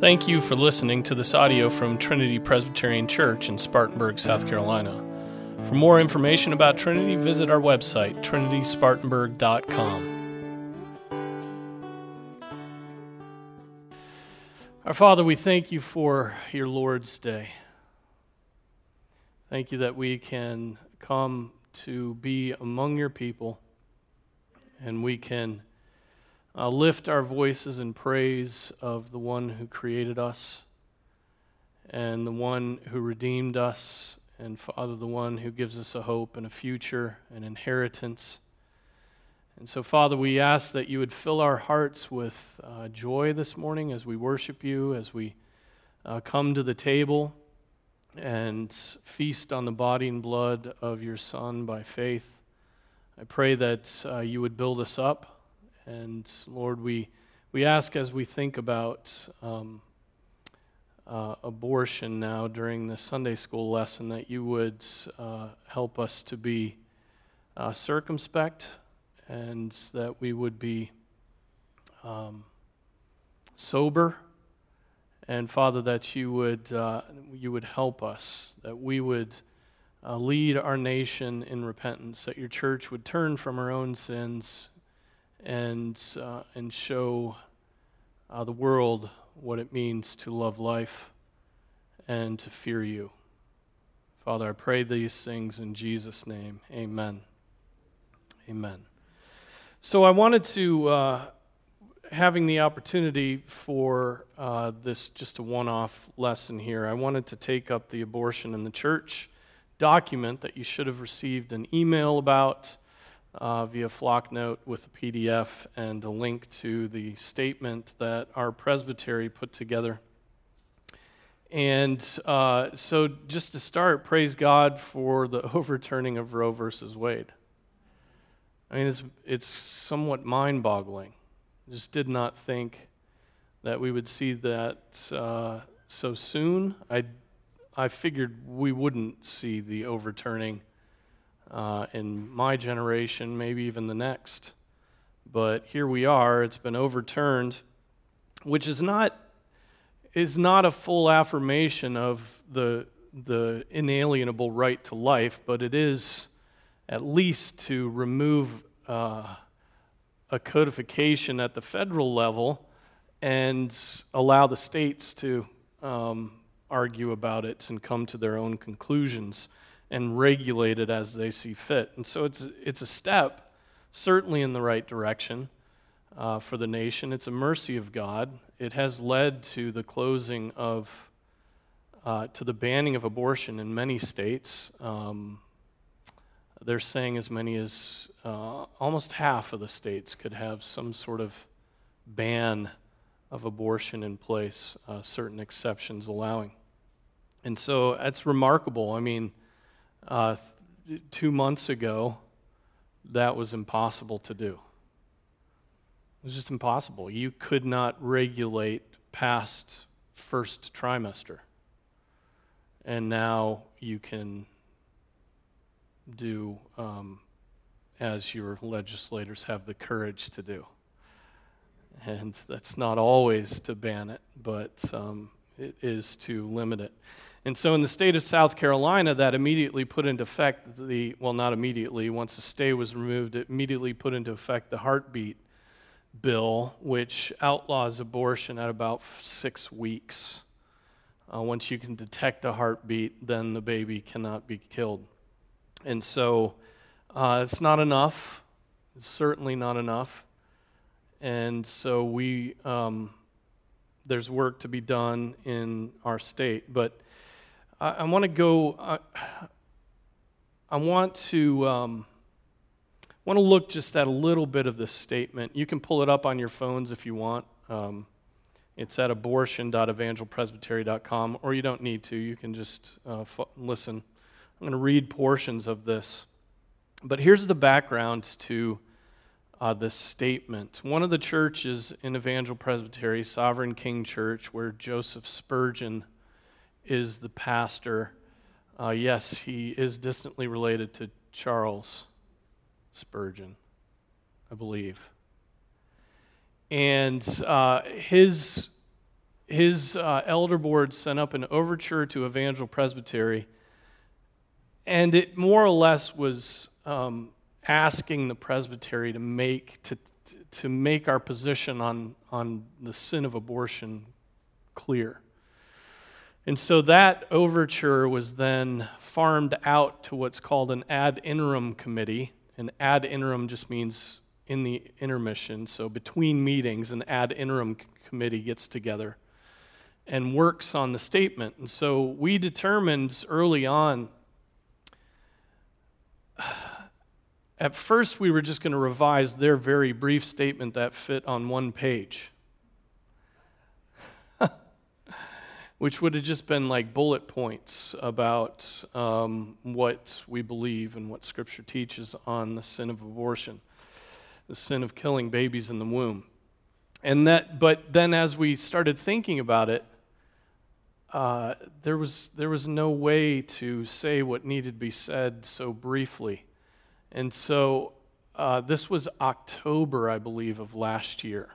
Thank you for listening to this audio from Trinity Presbyterian Church in Spartanburg, South Carolina. For more information about Trinity, visit our website, trinityspartanburg.com. Our Father, we thank you for your Lord's Day. Thank you that we can come to be among your people and we can uh, lift our voices in praise of the one who created us and the one who redeemed us, and Father, the one who gives us a hope and a future, an inheritance. And so, Father, we ask that you would fill our hearts with uh, joy this morning as we worship you, as we uh, come to the table and feast on the body and blood of your Son by faith. I pray that uh, you would build us up and Lord, we, we ask as we think about um, uh, abortion now during the Sunday school lesson that you would uh, help us to be uh, circumspect and that we would be um, sober. And Father, that you would, uh, you would help us, that we would uh, lead our nation in repentance, that your church would turn from our own sins and, uh, and show uh, the world what it means to love life and to fear you. Father, I pray these things in Jesus' name. Amen. Amen. So I wanted to, uh, having the opportunity for uh, this just a one off lesson here, I wanted to take up the abortion in the church document that you should have received an email about uh, via Flocknote with a PDF and a link to the statement that our presbytery put together. And uh, so, just to start, praise God for the overturning of Roe versus Wade. I mean, it's, it's somewhat mind boggling. Just did not think that we would see that uh, so soon. I, I figured we wouldn't see the overturning uh, in my generation, maybe even the next. But here we are, it's been overturned, which is not, is not a full affirmation of the, the inalienable right to life, but it is at least to remove uh, a codification at the federal level and allow the states to um, argue about it and come to their own conclusions and regulate it as they see fit. And so it's, it's a step, certainly in the right direction uh, for the nation. It's a mercy of God. It has led to the closing of, uh, to the banning of abortion in many states. Um, they're saying as many as uh, almost half of the states could have some sort of ban of abortion in place, uh, certain exceptions allowing. And so that's remarkable. I mean, uh, two months ago, that was impossible to do. It was just impossible. You could not regulate past first trimester. And now you can do um, as your legislators have the courage to do. And that's not always to ban it, but um, it is to limit it. And so, in the state of South Carolina, that immediately put into effect the, well, not immediately, once the stay was removed, it immediately put into effect the heartbeat bill, which outlaws abortion at about six weeks. Uh, once you can detect a heartbeat, then the baby cannot be killed. And so, uh, it's not enough. It's certainly not enough. And so, we, um, there's work to be done in our state. But I, I want to go, I, I want to. Um, want to look just at a little bit of this statement. You can pull it up on your phones if you want. Um, it's at abortion.evangelpresbytery.com, or you don't need to. You can just uh, f- listen. I'm going to read portions of this. But here's the background to uh, this statement. One of the churches in Evangel Presbytery, Sovereign King Church, where Joseph Spurgeon is the pastor. Uh, yes, he is distantly related to Charles Spurgeon, I believe. And uh, his, his uh, elder board sent up an overture to Evangel Presbytery, and it more or less was um, asking the presbytery to make to to make our position on on the sin of abortion clear. And so that overture was then farmed out to what's called an ad interim committee. And ad interim just means in the intermission. So between meetings, an ad interim committee gets together and works on the statement. And so we determined early on, at first we were just going to revise their very brief statement that fit on one page. Which would have just been like bullet points about um, what we believe and what Scripture teaches on the sin of abortion, the sin of killing babies in the womb. And that, but then as we started thinking about it, uh, there, was, there was no way to say what needed to be said so briefly. And so uh, this was October, I believe, of last year.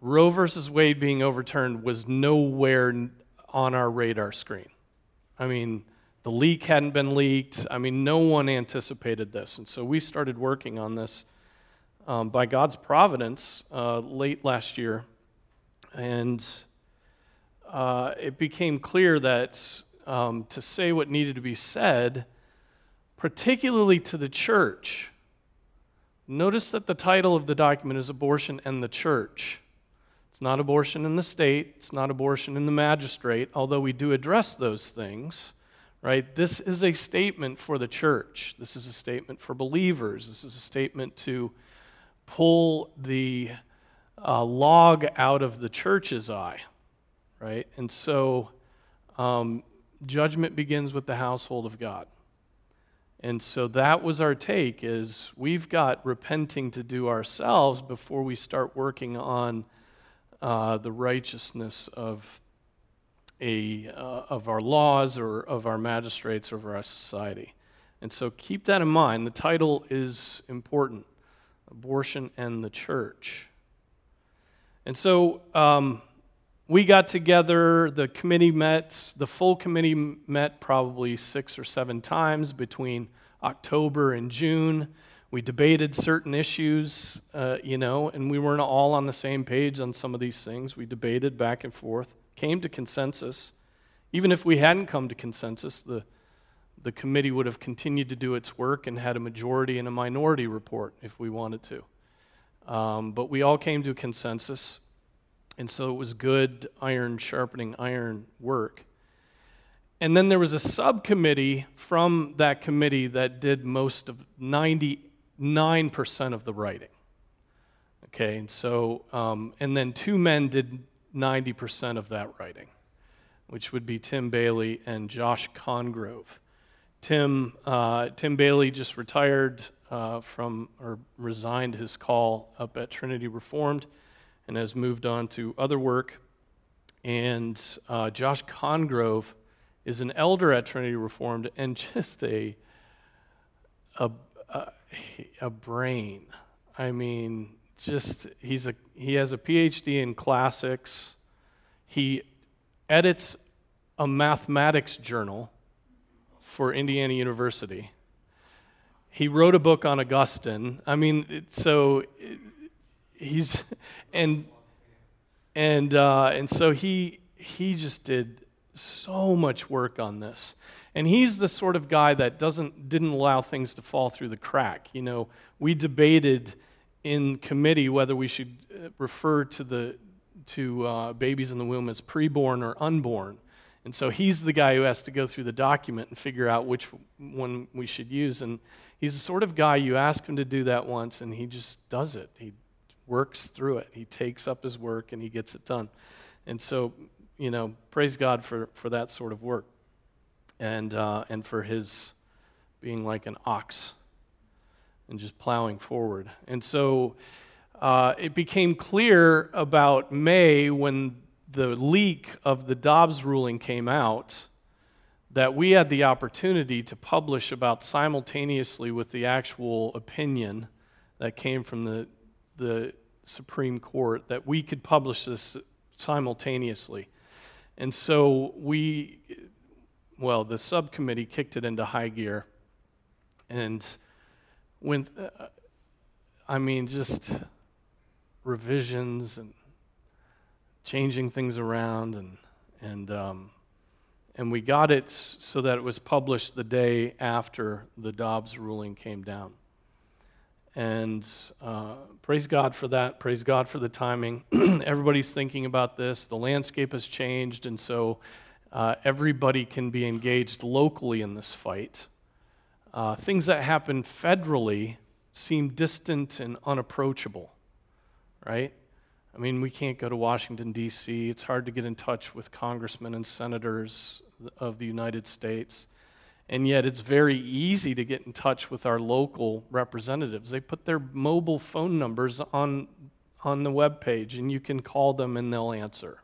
Roe versus Wade being overturned was nowhere on our radar screen. I mean, the leak hadn't been leaked. I mean, no one anticipated this. And so we started working on this um, by God's providence uh, late last year. And uh, it became clear that um, to say what needed to be said, particularly to the church, notice that the title of the document is Abortion and the Church. It's not abortion in the state, it's not abortion in the magistrate, although we do address those things, right? This is a statement for the church. This is a statement for believers. This is a statement to pull the uh, log out of the church's eye, right? And so um, judgment begins with the household of God. And so that was our take is we've got repenting to do ourselves before we start working on uh, the righteousness of, a, uh, of our laws or of our magistrates or of our society. And so keep that in mind. The title is important Abortion and the Church. And so um, we got together, the committee met, the full committee met probably six or seven times between October and June. We debated certain issues, uh, you know, and we weren't all on the same page on some of these things. We debated back and forth, came to consensus. Even if we hadn't come to consensus, the, the committee would have continued to do its work and had a majority and a minority report if we wanted to. Um, but we all came to consensus, and so it was good iron sharpening iron work. And then there was a subcommittee from that committee that did most of 90 9% of the writing. Okay, and so, um, and then two men did 90% of that writing, which would be Tim Bayly and Josh Congrove. Tim, uh, Tim Bayly just retired uh, from, or resigned his call up at Trinity Reformed and has moved on to other work. And uh, Josh Congrove is an elder at Trinity Reformed and just a, a, a a brain. I mean, just he's a he has a PhD in classics. He edits a mathematics journal for Indiana University. He wrote a book on Augustine. I mean, so he's and and uh, and so he he just did so much work on this. And he's the sort of guy that doesn't, didn't allow things to fall through the crack. You know, we debated in committee whether we should uh, refer to, the, to uh, babies in the womb as preborn or unborn. And so he's the guy who has to go through the document and figure out which one we should use. And he's the sort of guy you ask him to do that once and he just does it. He works through it. He takes up his work and he gets it done. And so, you know, praise God for, for that sort of work and, uh, and for his being like an ox and just plowing forward. And so uh, it became clear about May when the leak of the Dobbs ruling came out that we had the opportunity to publish about simultaneously with the actual opinion that came from the, the Supreme Court that we could publish this simultaneously. And so we, well, the subcommittee kicked it into high gear. And when, uh, I mean, just revisions and changing things around and, and, um, and we got it so that it was published the day after the Dobbs ruling came down. And uh, praise God for that. Praise God for the timing. Everybody's thinking about this. The landscape has changed, and so uh, everybody can be engaged locally in this fight. Uh, things that happen federally seem distant and unapproachable, right? I mean, we can't go to Washington, D.C., it's hard to get in touch with congressmen and senators of the United States. And yet, it's very easy to get in touch with our local representatives. They put their mobile phone numbers on, on the web page, and you can call them and they'll answer.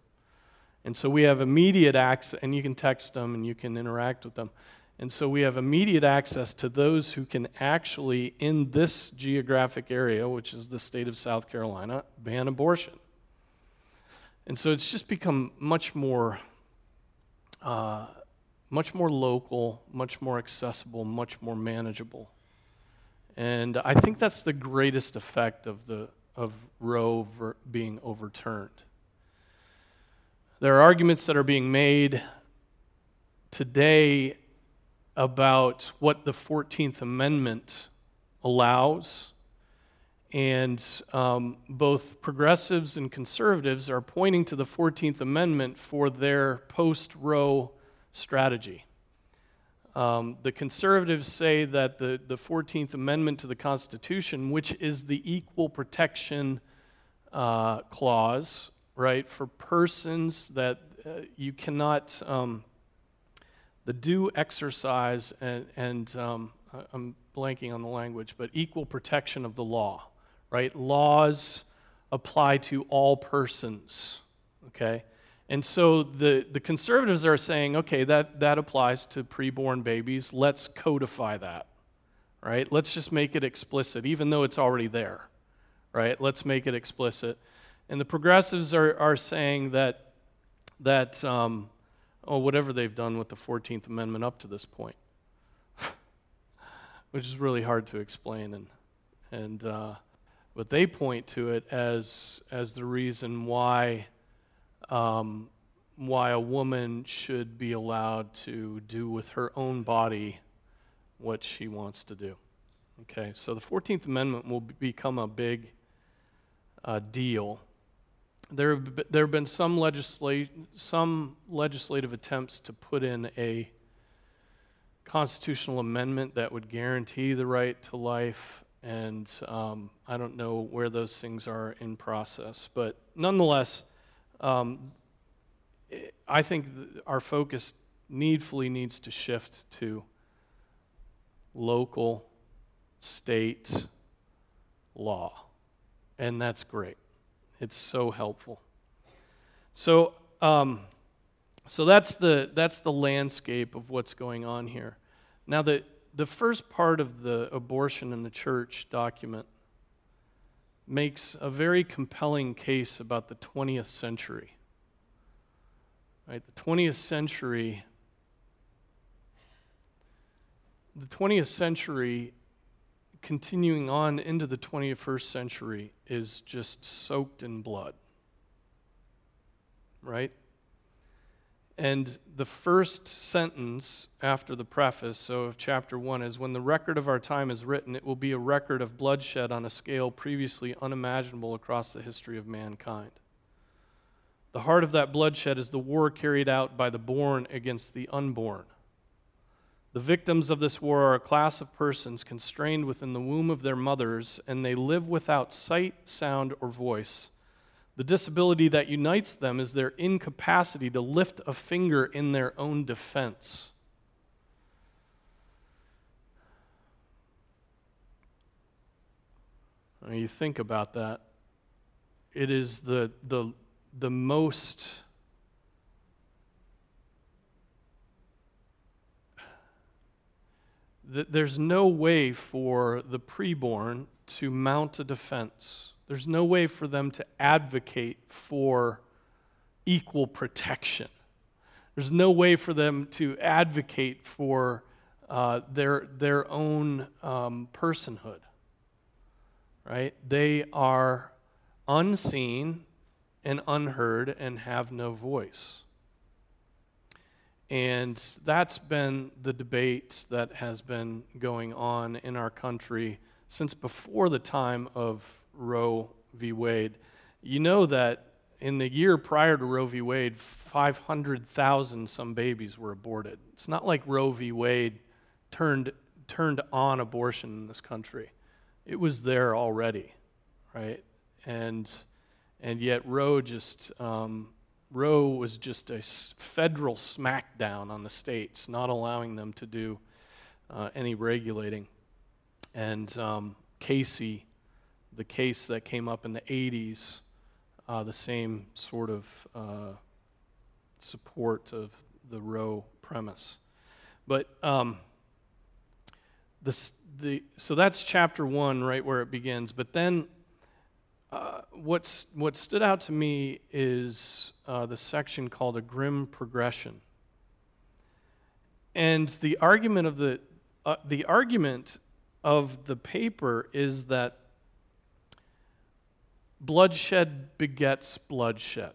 And so we have immediate access, and you can text them and you can interact with them. And so we have immediate access to those who can actually, in this geographic area, which is the state of South Carolina, ban abortion. And so it's just become much more uh, much more local, much more accessible, much more manageable. And I think that's the greatest effect of, the, of Roe being overturned. There are arguments that are being made today about what the 14th Amendment allows. And um, both progressives and conservatives are pointing to the 14th Amendment for their post Roe strategy. Um, the conservatives say that the, the 14th Amendment to the Constitution, which is the equal protection uh, clause, right, for persons that uh, you cannot, um, the due exercise, and, and um, I'm blanking on the language, but equal protection of the law, right? Laws apply to all persons, okay? And so the, the conservatives are saying, okay, that, that applies to preborn babies. Let's codify that, right? Let's just make it explicit, even though it's already there, right? Let's make it explicit. And the progressives are, are saying that, that um, oh, whatever they've done with the 14th Amendment up to this point, which is really hard to explain. And, and uh, but they point to it as, as the reason why um, why a woman should be allowed to do with her own body what she wants to do. Okay, so the 14th Amendment will become a big uh, deal. There have, there have been some, some legislative attempts to put in a constitutional amendment that would guarantee the right to life, and um, I don't know where those things are in process. But nonetheless, um, I think our focus needfully needs to shift to local, state law. And that's great. It's so helpful. So, um, so that's the, that's the landscape of what's going on here. Now, the, the first part of the abortion in the church document makes a very compelling case about the 20th century. Right, the 20th century the 20th century continuing on into the 21st century is just soaked in blood. Right? And the first sentence after the preface, so of chapter 1, is When the record of our time is written, it will be a record of bloodshed on a scale previously unimaginable across the history of mankind. The heart of that bloodshed is the war carried out by the born against the unborn. The victims of this war are a class of persons constrained within the womb of their mothers, and they live without sight, sound, or voice. The disability that unites them is their incapacity to lift a finger in their own defense. When you think about that, it is the, the, the most there's no way for the preborn to mount a defense there's no way for them to advocate for equal protection. There's no way for them to advocate for uh, their, their own um, personhood, right? They are unseen and unheard and have no voice. And that's been the debate that has been going on in our country since before the time of Roe v. Wade. You know that in the year prior to Roe v. Wade, 500,000 some babies were aborted. It's not like Roe v. Wade turned, turned on abortion in this country. It was there already, right? And, and yet Roe just, um, Roe was just a federal smackdown on the states, not allowing them to do uh, any regulating. And um, Casey, the case that came up in the 80s, uh, the same sort of uh, support of the Roe premise. But um, this, the, so that's chapter one, right where it begins. But then uh, what's, what stood out to me is uh, the section called a grim progression. And the argument of the, uh, the argument of the paper is that bloodshed begets bloodshed.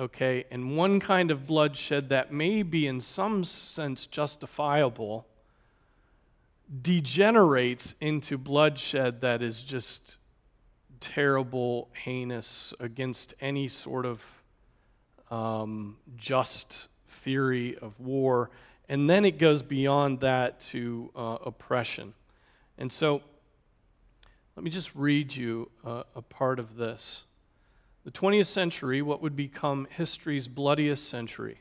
Okay? And one kind of bloodshed that may be in some sense justifiable degenerates into bloodshed that is just terrible, heinous, against any sort of um, just theory of war. And then it goes beyond that to uh, oppression. And so, let me just read you a, a part of this. The 20th century, what would become history's bloodiest century.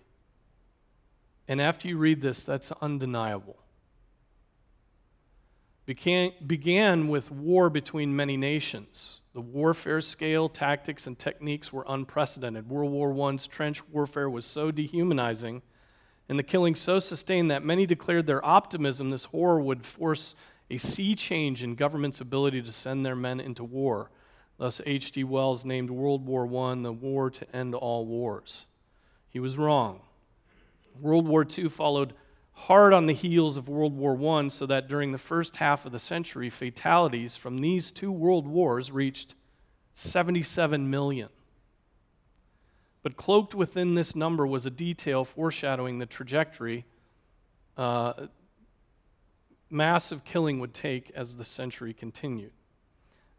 And after you read this, that's undeniable. Began, began with war between many nations. The warfare scale, tactics, and techniques were unprecedented. World War I's trench warfare was so dehumanizing and the killing so sustained that many declared their optimism this horror would force a sea change in government's ability to send their men into war. Thus, H.G. Wells named World War I the war to end all wars. He was wrong. World War II followed hard on the heels of World War I, so that during the first half of the century, fatalities from these two world wars reached 77 million. But cloaked within this number was a detail foreshadowing the trajectory uh, massive killing would take as the century continued.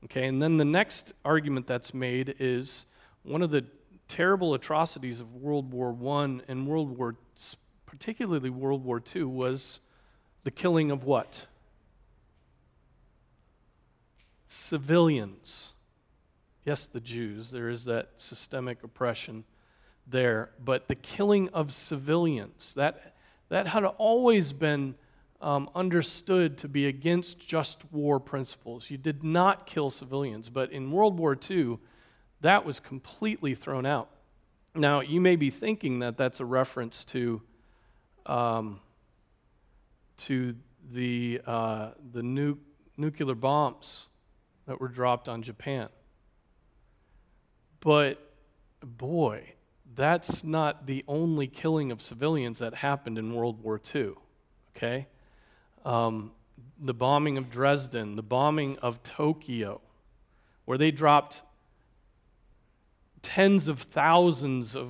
Okay, and then the next argument that's made is one of the terrible atrocities of World War I and World War, particularly World War II, was the killing of what? Civilians. Yes, the Jews. There is that systemic oppression there. But the killing of civilians, that, that had always been um, understood to be against just war principles. You did not kill civilians, but in World War II, that was completely thrown out. Now, you may be thinking that that's a reference to, um, to the, uh, the nu- nuclear bombs that were dropped on Japan. But boy, that's not the only killing of civilians that happened in World War II, okay? um, the bombing of Dresden, the bombing of Tokyo, where they dropped tens of thousands of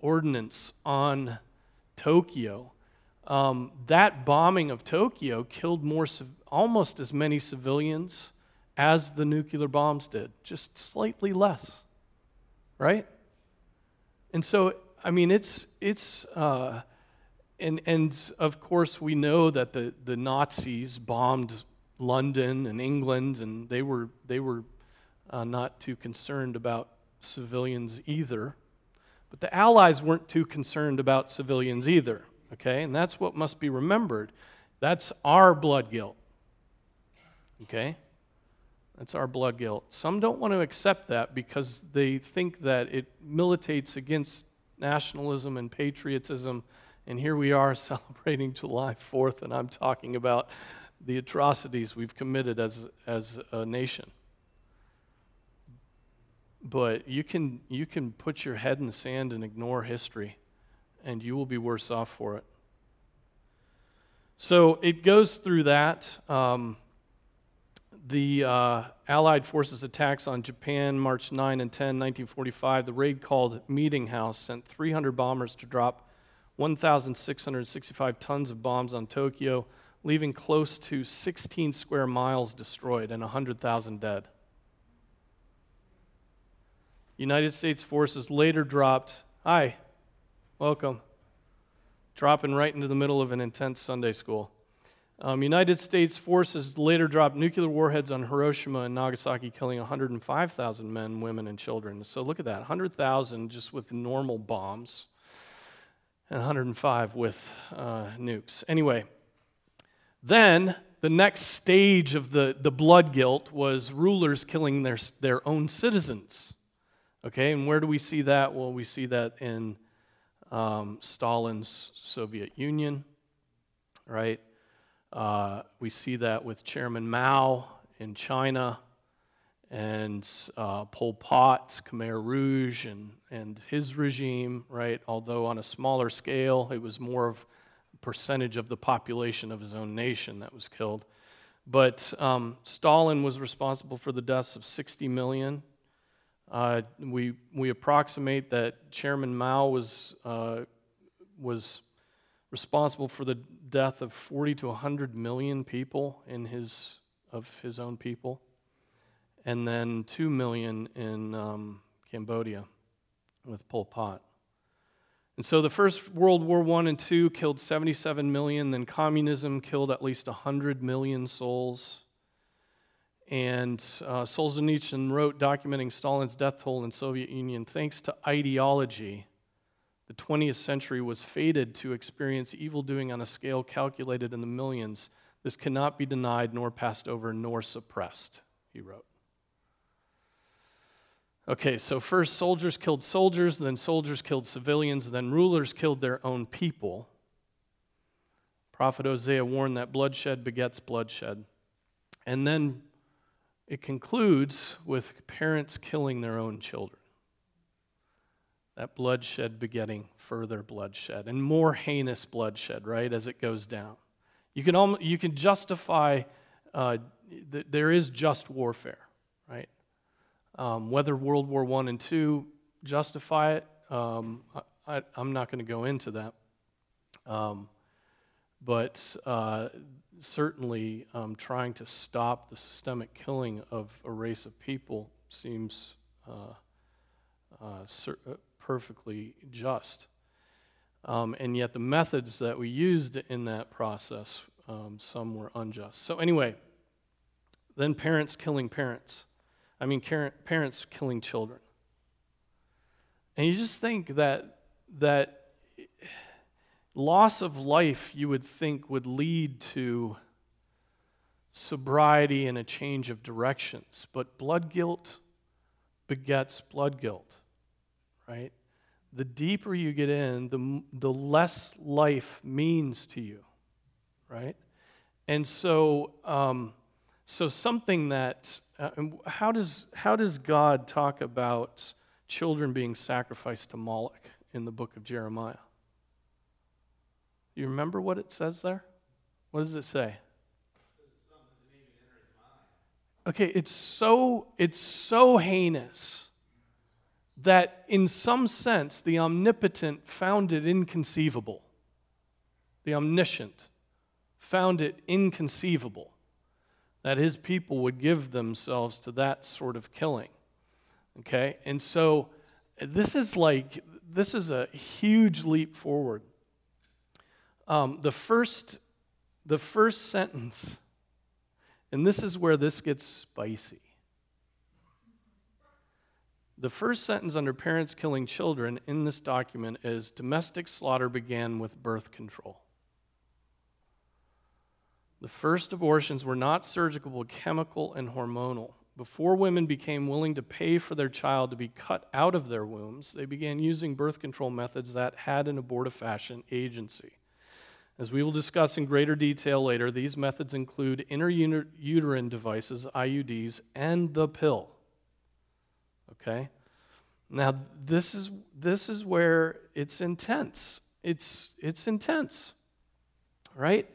ordnance on Tokyo. Um, that bombing of Tokyo killed more, almost as many civilians as the nuclear bombs did, just slightly less, right? And so, I mean, it's it's uh, and, and of course, we know that the, the Nazis bombed London and England, and they were, they were uh, not too concerned about civilians either. But the Allies weren't too concerned about civilians either, okay? And that's what must be remembered. That's our blood guilt, okay? That's our blood guilt. Some don't want to accept that because they think that it militates against nationalism and patriotism and here we are celebrating July 4th, and I'm talking about the atrocities we've committed as, as a nation. but you can, you can put your head in the sand and ignore history, and you will be worse off for it. So it goes through that. Um, the uh, Allied forces' attacks on Japan, March 9 and 10, 1945, the raid called Meeting House sent 300 bombers to drop 1,665 tons of bombs on Tokyo, leaving close to 16 square miles destroyed and 100,000 dead. United States forces later dropped, hi, welcome, dropping right into the middle of an intense Sunday school. Um, United States forces later dropped nuclear warheads on Hiroshima and Nagasaki, killing 105,000 men, women, and children. So look at that 100,000 just with normal bombs, and 105 with uh, nukes. Anyway, then the next stage of the, the blood guilt was rulers killing their, their own citizens. Okay, and where do we see that? Well, we see that in um, Stalin's Soviet Union, right? Uh, we see that with Chairman Mao in China and uh, Pol Pot's Khmer Rouge and, and his regime, right? Although on a smaller scale, it was more of a percentage of the population of his own nation that was killed. But um, Stalin was responsible for the deaths of 60 million uh, we, we approximate that Chairman Mao was, uh, was responsible for the death of 40 to 100 million people in his, of his own people, and then 2 million in um, Cambodia with Pol Pot. And so the First World War I and II killed 77 million, then communism killed at least 100 million souls. And uh, Solzhenitsyn wrote, documenting Stalin's death toll in Soviet Union, thanks to ideology, the 20th century was fated to experience evil doing on a scale calculated in the millions. This cannot be denied, nor passed over, nor suppressed, he wrote. Okay, so first soldiers killed soldiers, then soldiers killed civilians, then rulers killed their own people. Prophet Hosea warned that bloodshed begets bloodshed. And then it concludes with parents killing their own children. That bloodshed begetting further bloodshed and more heinous bloodshed, right, as it goes down. You can, almost, you can justify, uh, th- there is just warfare, right? Um, whether World War I and II justify it, um, I, am not going to go into that. Um, but uh, certainly um, trying to stop the systemic killing of a race of people seems uh, uh, cer- uh, perfectly just. Um, and yet, the methods that we used in that process, um, some were unjust. So, anyway, then parents killing parents. I mean, parents killing children. And you just think that, that loss of life, you would think, would lead to sobriety and a change of directions. But blood guilt begets blood guilt, right? The deeper you get in, the, the less life means to you, right? And so, um, so something that, uh, how, does, how does God talk about children being sacrificed to Moloch in the book of Jeremiah? You remember what it says there? What does it say? Okay, it's so it's so heinous that in some sense the omnipotent found it inconceivable. The omniscient found it inconceivable that his people would give themselves to that sort of killing. Okay? And so this is like this is a huge leap forward um, the, first, the first sentence, and this is where this gets spicy. The first sentence under parents killing children in this document is domestic slaughter began with birth control. The first abortions were not surgical, but chemical and hormonal. Before women became willing to pay for their child to be cut out of their wombs, they began using birth control methods that had an abortifacient agency. As we will discuss in greater detail later, these methods include intrauterine devices, IUDs, and the pill. Okay? Now, this is, this is where it's intense. It's, it's intense, right?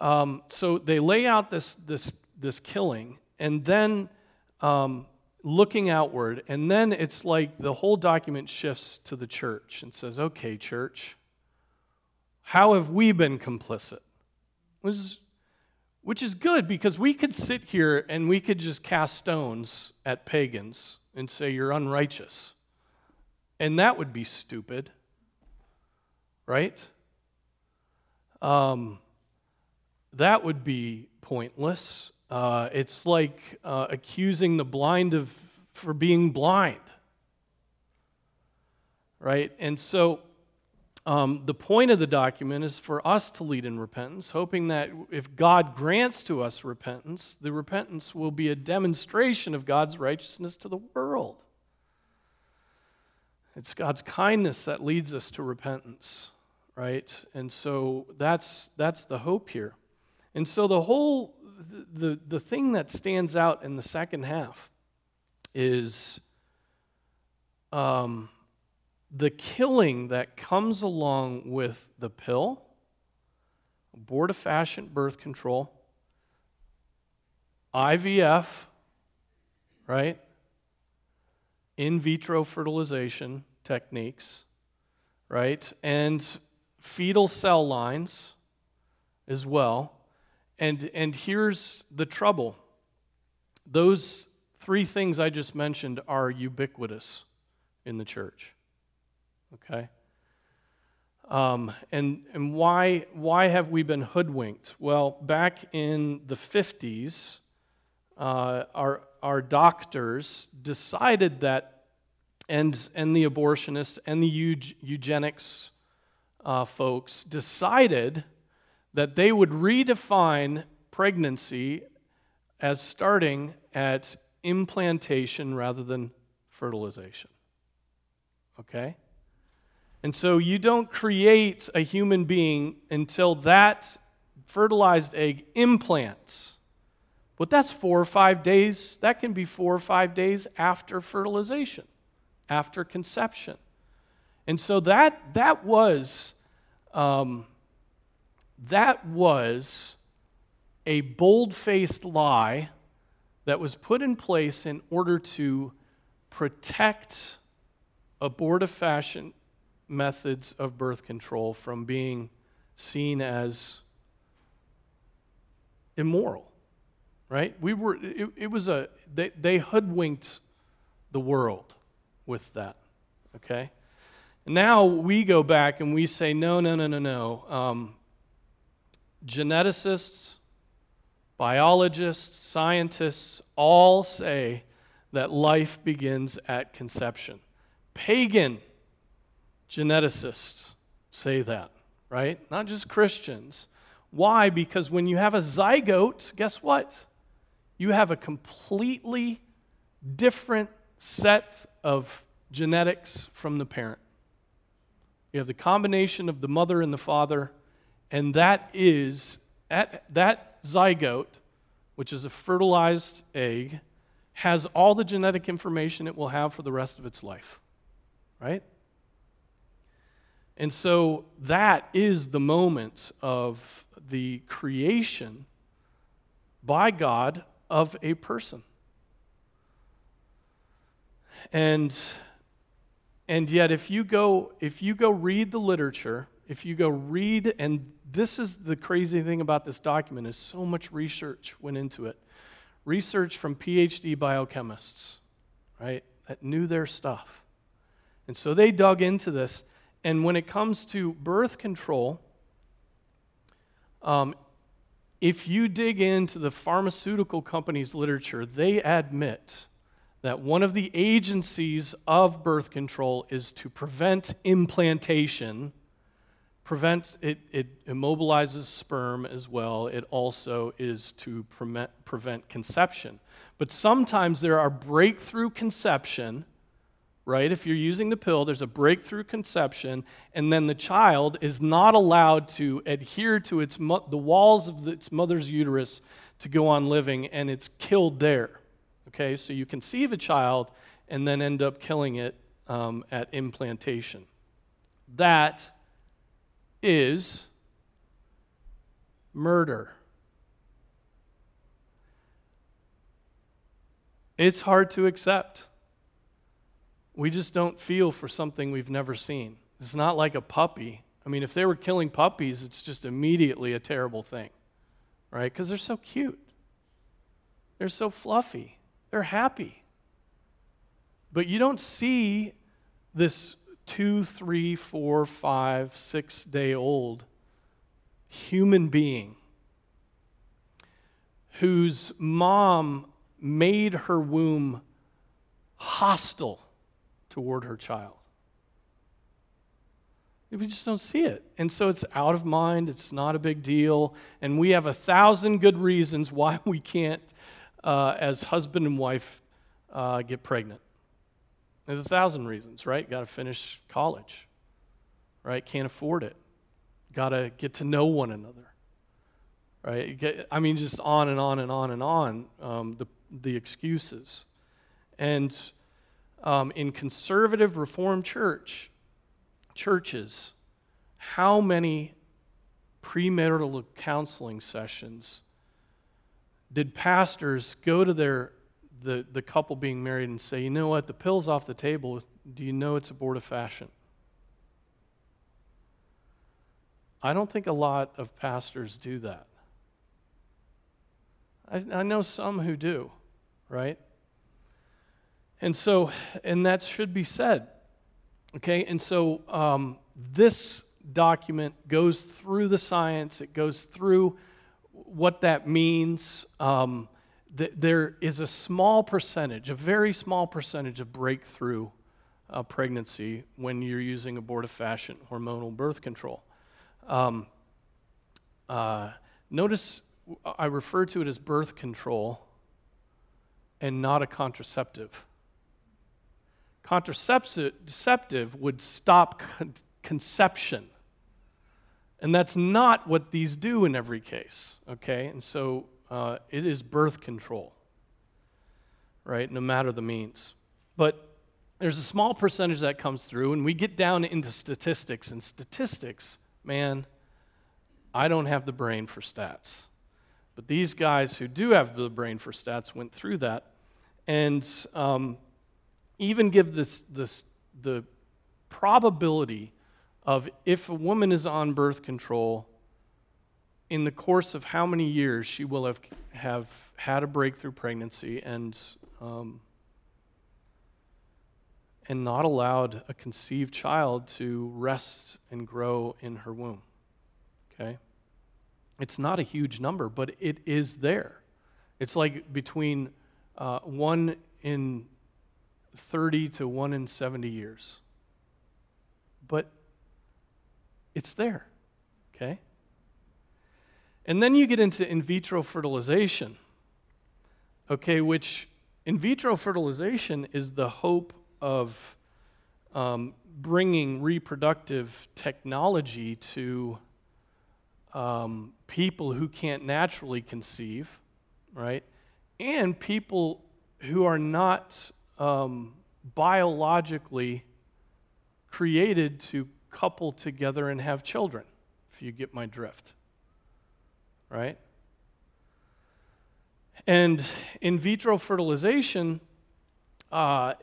Um, so they lay out this, this, this killing, and then um, looking outward, and then it's like the whole document shifts to the church and says, okay, church, how have we been complicit? Which is, which is good because we could sit here and we could just cast stones at pagans and say, you're unrighteous. And that would be stupid, right? Um, that would be pointless. Uh, it's like uh, accusing the blind of for being blind, right? And so, um, the point of the document is for us to lead in repentance, hoping that if God grants to us repentance, the repentance will be a demonstration of God's righteousness to the world. It's God's kindness that leads us to repentance, right? And so that's, that's the hope here. And so the whole, the, the thing that stands out in the second half is um, the killing that comes along with the pill, abortifacient birth control, IVF, right? in vitro fertilization techniques, right? And fetal cell lines as well. And, and here's the trouble those three things I just mentioned are ubiquitous in the church. Okay? Um, and and why, why have we been hoodwinked? Well, back in the 50s, uh, our, our doctors decided that, and, and the abortionists and the eugenics uh, folks decided that they would redefine pregnancy as starting at implantation rather than fertilization. Okay? And so you don't create a human being until that fertilized egg implants. But that's four or five days, that can be four or five days after fertilization, after conception. And so that, that was, um, that was a bold faced lie that was put in place in order to protect abortifacient methods of birth control from being seen as immoral right? We were, it, it was a, they, they hoodwinked the world with that, okay? Now we go back and we say, no, no, no, no, no. Um, geneticists, biologists, scientists all say that life begins at conception. Pagan geneticists say that, right? Not just Christians. Why? Because when you have a zygote, guess what? you have a completely different set of genetics from the parent. You have the combination of the mother and the father, and that is at that zygote, which is a fertilized egg, has all the genetic information it will have for the rest of its life. Right? And so that is the moment of the creation by God of a person. And and yet if you go if you go read the literature, if you go read and this is the crazy thing about this document is so much research went into it. Research from PhD biochemists, right? That knew their stuff. And so they dug into this. And when it comes to birth control, um, if you dig into the pharmaceutical company's literature, they admit that one of the agencies of birth control is to prevent implantation. Prevent it, it immobilizes sperm as well. It also is to prevent, prevent conception. But sometimes there are breakthrough conception right? If you're using the pill, there's a breakthrough conception, and then the child is not allowed to adhere to its mo- the walls of its mother's uterus to go on living, and it's killed there. Okay, so you conceive a child, and then end up killing it um, at implantation. That is murder. It's hard to accept. We just don't feel for something we've never seen. It's not like a puppy. I mean, if they were killing puppies, it's just immediately a terrible thing, right? Because they're so cute, they're so fluffy, they're happy. But you don't see this two, three, four, five, six day old human being whose mom made her womb hostile toward her child. We just don't see it. And so it's out of mind, it's not a big deal, and we have a thousand good reasons why we can't, uh, as husband and wife, uh, get pregnant. There's a thousand reasons, right? Got to finish college, right? Can't afford it. Got to get to know one another, right? Get, I mean, just on and on and on and on, um, the, the excuses. And um, in conservative Reformed church, churches, how many premarital counseling sessions did pastors go to their the, the couple being married and say, you know what, the pill's off the table. Do you know it's abortifacient? I don't think a lot of pastors do that. I, I know some who do, right? And so, and that should be said. Okay, and so um, this document goes through the science, it goes through what that means. Um, th- there is a small percentage, a very small percentage of breakthrough uh, pregnancy when you're using abortifacient hormonal birth control. Um, uh, notice I refer to it as birth control and not a contraceptive. Contraceptive would stop con- conception. And that's not what these do in every case, okay? And so uh, it is birth control, right? No matter the means. But there's a small percentage that comes through, and we get down into statistics. And statistics, man, I don't have the brain for stats. But these guys who do have the brain for stats went through that and um, even give this, this, the probability of if a woman is on birth control, in the course of how many years she will have, have had a breakthrough pregnancy and, um, and not allowed a conceived child to rest and grow in her womb. Okay? It's not a huge number, but it is there. It's like between uh, 1 in 30 to 1 in 70 years. But it's there. Okay? And then you get into in vitro fertilization, okay, which in vitro fertilization is the hope of um, bringing reproductive technology to um, people who can't naturally conceive, right? And people who are not um, biologically created to couple together and have children, if you get my drift right? And in vitro fertilization uh,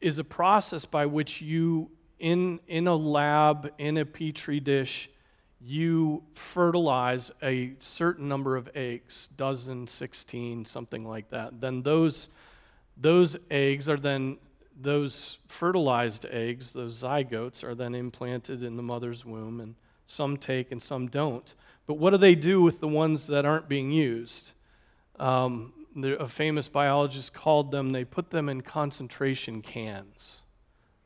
is a process by which you, in, in a lab, in a petri dish, you fertilize a certain number of eggs, dozen, 16, something like that. Then those, those eggs are then, those fertilized eggs, those zygotes, are then implanted in the mother's womb, and some take and some don't. But what do they do with the ones that aren't being used? Um, a famous biologist called them, they put them in concentration cans,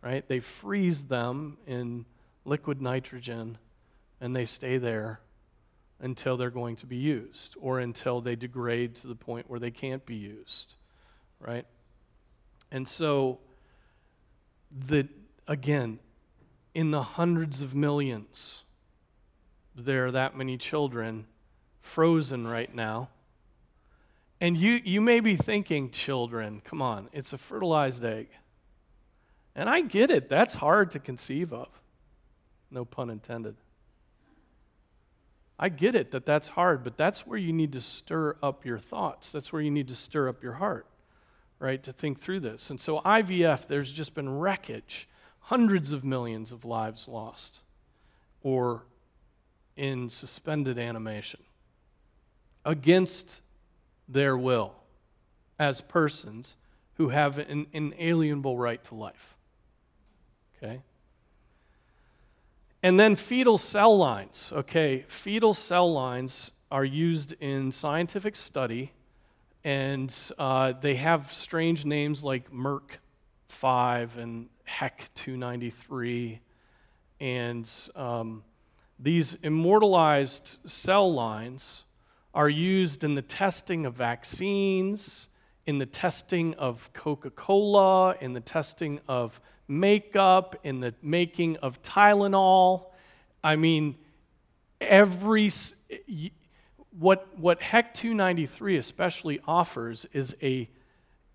right? They freeze them in liquid nitrogen and they stay there until they're going to be used or until they degrade to the point where they can't be used, right? And so, the, again, in the hundreds of millions, there are that many children frozen right now. And you, you may be thinking, children, come on, it's a fertilized egg. And I get it, that's hard to conceive of. No pun intended. I get it that that's hard, but that's where you need to stir up your thoughts. That's where you need to stir up your heart, right, to think through this. And so, IVF, there's just been wreckage, hundreds of millions of lives lost, or in suspended animation against their will as persons who have an inalienable right to life. Okay? And then fetal cell lines. Okay, fetal cell lines are used in scientific study, and uh, they have strange names like Merck 5 and HEK 293. And um, these immortalized cell lines are used in the testing of vaccines, in the testing of Coca Cola, in the testing of makeup, in the making of Tylenol. I mean, every what what HEK 293 especially offers is a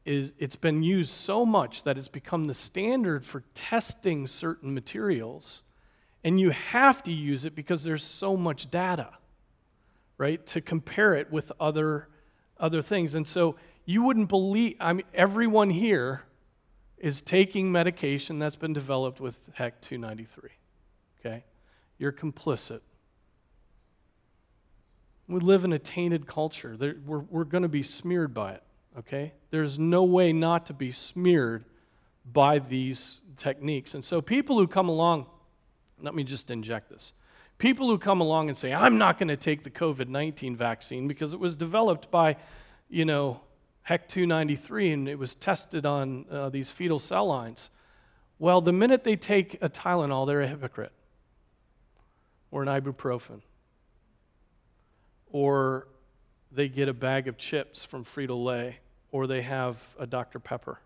is it's been used so much that it's become the standard for testing certain materials and you have to use it because there's so much data right to compare it with other other things and so you wouldn't believe i mean everyone here is taking medication that's been developed with HEK 293. Okay? You're complicit. We live in a tainted culture. We're we're going to be smeared by it. Okay? There's no way not to be smeared by these techniques. And so people who come along, let me just inject this. People who come along and say, I'm not going to take the COVID 19 vaccine because it was developed by, you know, HEK 293 and it was tested on uh, these fetal cell lines. Well, the minute they take a Tylenol, they're a hypocrite, or an ibuprofen, or they get a bag of chips from Frito Lay, or they have a Dr. Pepper.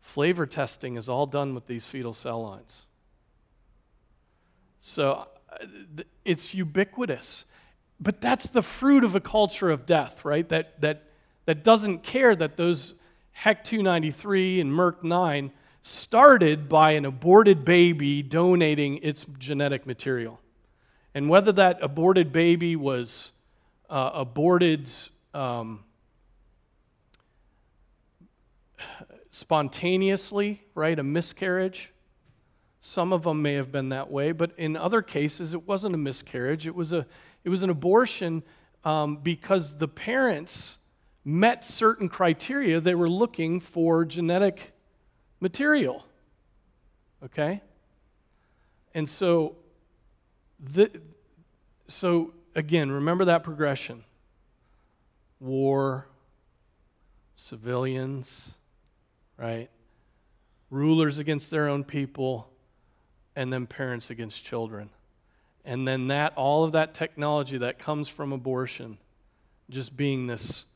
Flavor testing is all done with these fetal cell lines. So uh, it's ubiquitous. But that's the fruit of a culture of death, right? That, that that doesn't care that those HEK 293 and Merck 9 started by an aborted baby donating its genetic material. And whether that aborted baby was uh, aborted um, spontaneously, right, a miscarriage, some of them may have been that way, but in other cases, it wasn't a miscarriage. It was, a, it was an abortion um, because the parents met certain criteria, they were looking for genetic material. Okay? And so, the, so again, remember that progression war, civilians, right? Rulers against their own people, and then parents against children. And then that, all of that technology that comes from abortion, just being this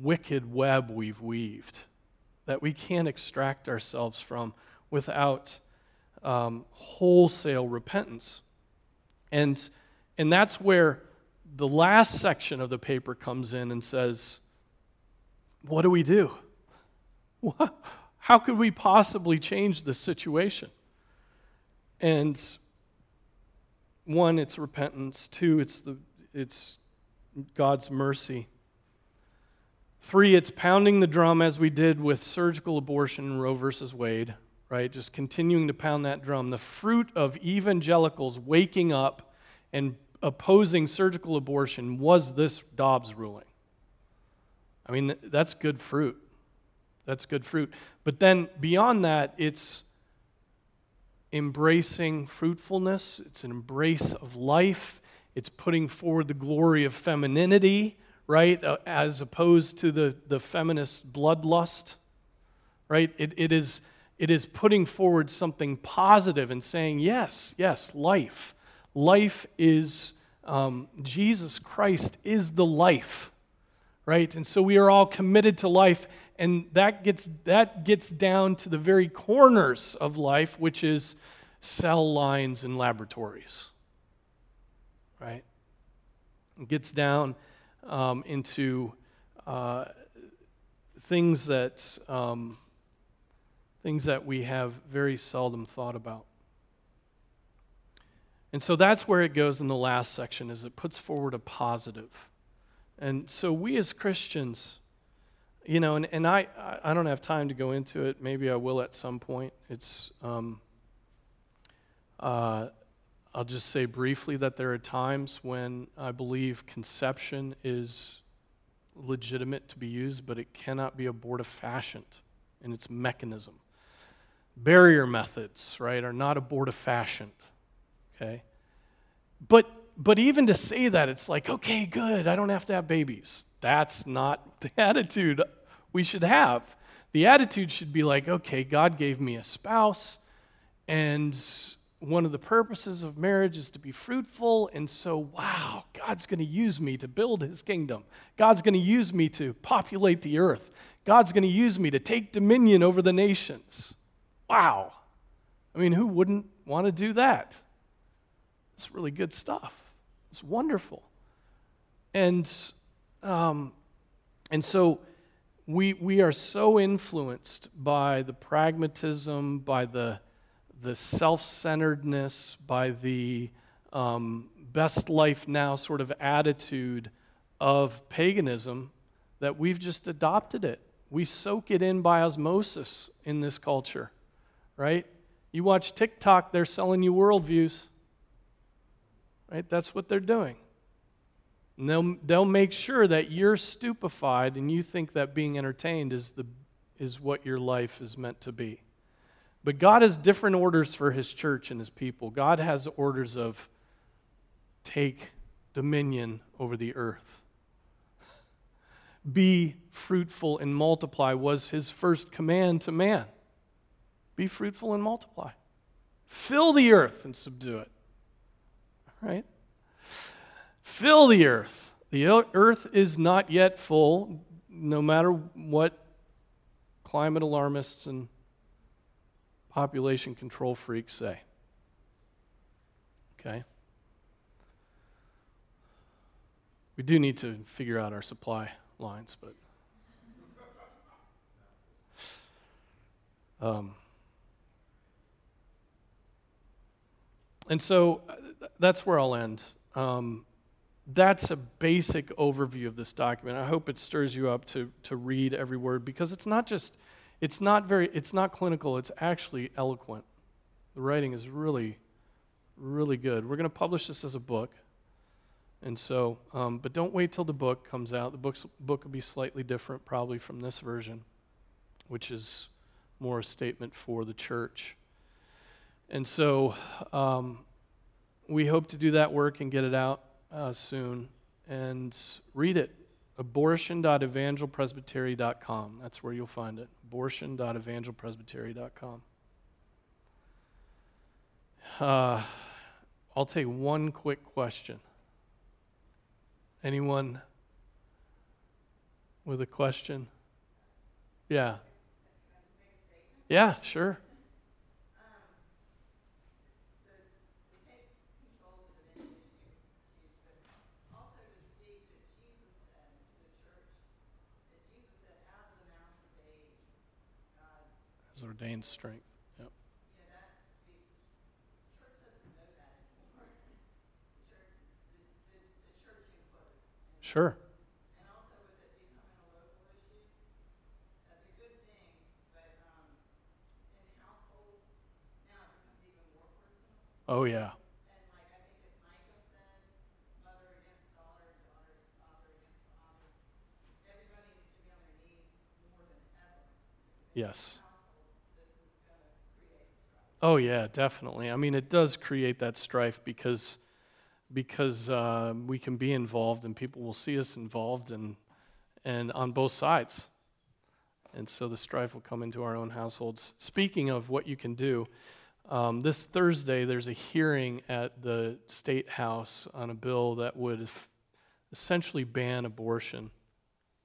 wicked web we've weaved that we can't extract ourselves from without um, wholesale repentance. And, and that's where the last section of the paper comes in and says, What do we do? How could we possibly change this situation? And one, it's repentance. Two, it's, the, it's God's mercy. Three, it's pounding the drum as we did with surgical abortion in Roe versus Wade, right? Just continuing to pound that drum. The fruit of evangelicals waking up and opposing surgical abortion was this Dobbs ruling. I mean, that's good fruit. That's good fruit. But then beyond that, it's embracing fruitfulness, it's an embrace of life, it's putting forward the glory of femininity right, uh, as opposed to the, the feminist bloodlust, right? It, it, is, it is putting forward something positive and saying, yes, yes, life. Life is, um, Jesus Christ is the life, right? And so we are all committed to life, and that gets, that gets down to the very corners of life, which is cell lines and laboratories, right? It gets down um, into uh, things that um, things that we have very seldom thought about. And so that's where it goes in the last section is it puts forward a positive. And so we as Christians, you know, and, and I, I don't have time to go into it. Maybe I will at some point. It's, um, uh, I'll just say briefly that there are times when I believe conception is legitimate to be used, but it cannot be abortifacient in its mechanism barrier methods, right, are not abortifacient. Okay? But but even to say that, it's like, okay, good, I don't have to have babies. That's not the attitude we should have. The attitude should be like, okay, God gave me a spouse, and one of the purposes of marriage is to be fruitful, and so, wow, God's going to use me to build his kingdom. God's going to use me to populate the earth. God's going to use me to take dominion over the nations. Wow. I mean, who wouldn't want to do that? It's really good stuff. It's wonderful. And, um, and so we, we are so influenced by the pragmatism, by the, the self centeredness, by the um, best life now sort of attitude of paganism that we've just adopted it. We soak it in by osmosis in this culture right? You watch TikTok, they're selling you worldviews. Right? That's what they're doing. And they'll, they'll make sure that you're stupefied and you think that being entertained is, the, is what your life is meant to be. But God has different orders for his church and his people. God has orders of take dominion over the earth. Be fruitful and multiply was his first command to man. Be fruitful and multiply. Fill the earth and subdue it. Right? Fill the earth. The earth is not yet full, no matter what climate alarmists and population control freaks say. Okay? We do need to figure out our supply lines, but. Um, And so uh, that's where I'll end. Um, that's a basic overview of this document. I hope it stirs you up to, to read every word because it's not just, it's not very, it's not clinical, it's actually eloquent. The writing is really, really good. We're going to publish this as a book. And so, um, but don't wait till the book comes out. The book's, book will be slightly different, probably from this version, which is more a statement for the church. And so um, we hope to do that work and get it out uh, soon. And read it abortion.evangelpresbytery.com. That's where you'll find it. abortion.evangelpresbytery.com. Uh, I'll take one quick question. Anyone with a question? Yeah. Yeah, sure. Ordained strength. Sure. And also with it becoming a local issue, that's a good thing, but um, in households, now it becomes even more personal. Oh, yeah. And like I think it's Micah said, mother against daughter, daughter, father against father. Everybody needs to be on their knees more than ever. Yes. Oh yeah, definitely. I mean, it does create that strife because because uh, we can be involved and people will see us involved and and on both sides. And so the strife will come into our own households. Speaking of what you can do, um, this Thursday there's a hearing at the state house on a bill that would essentially ban abortion.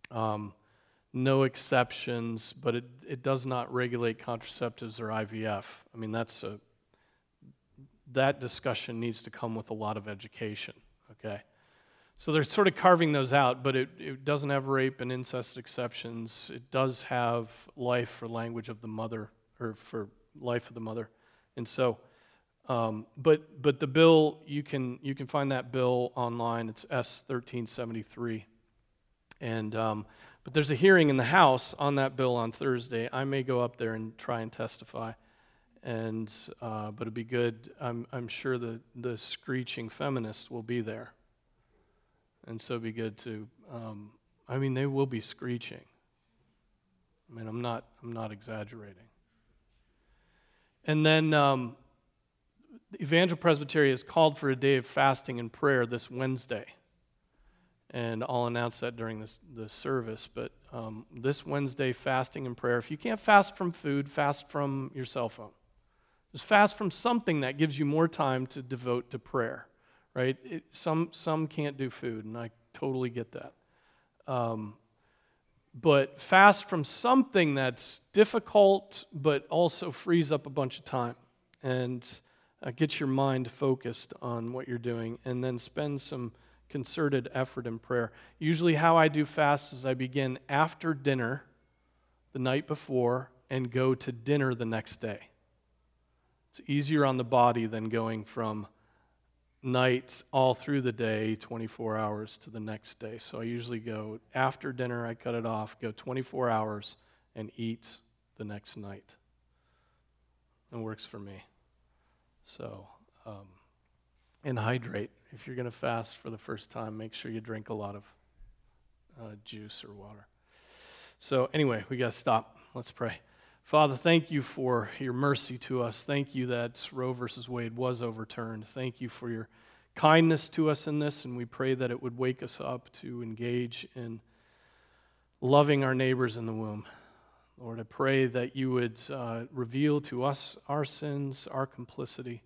Um, no exceptions, but it, it does not regulate contraceptives or IVF. I mean, that's a, that discussion needs to come with a lot of education, okay? So they're sort of carving those out, but it, it doesn't have rape and incest exceptions. It does have life for language of the mother, or for life of the mother. And so, um, but, but the bill, you can, you can find that bill online. It's S 1373. And, um, but there's a hearing in the House on that bill on Thursday. I may go up there and try and testify. And, uh, but it'd be good. I'm, I'm sure the, the screeching feminists will be there. And so it'd be good to, um, I mean, they will be screeching. I mean, I'm not, I'm not exaggerating. And then um, the Evangel Presbytery has called for a day of fasting and prayer this Wednesday. And I'll announce that during this, this service. But um, this Wednesday, fasting and prayer. If you can't fast from food, fast from your cell phone. Just fast from something that gives you more time to devote to prayer, right? It, some, some can't do food, and I totally get that. Um, but fast from something that's difficult, but also frees up a bunch of time. And uh, get your mind focused on what you're doing, and then spend some concerted effort in prayer. Usually, how I do fast is I begin after dinner the night before and go to dinner the next day. It's easier on the body than going from night all through the day, 24 hours to the next day. So I usually go after dinner, I cut it off, go 24 hours, and eat the next night. It works for me. So, um, and hydrate. If you're going to fast for the first time, make sure you drink a lot of uh, juice or water. So, anyway, we got to stop. Let's pray. Father, thank you for your mercy to us. Thank you that Roe versus Wade was overturned. Thank you for your kindness to us in this, and we pray that it would wake us up to engage in loving our neighbors in the womb. Lord, I pray that you would uh, reveal to us our sins, our complicity,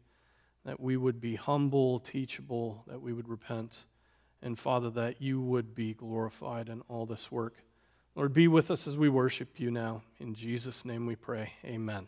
that we would be humble, teachable, that we would repent, and Father, that you would be glorified in all this work. Lord, be with us as we worship you now. In Jesus' name we pray. Amen.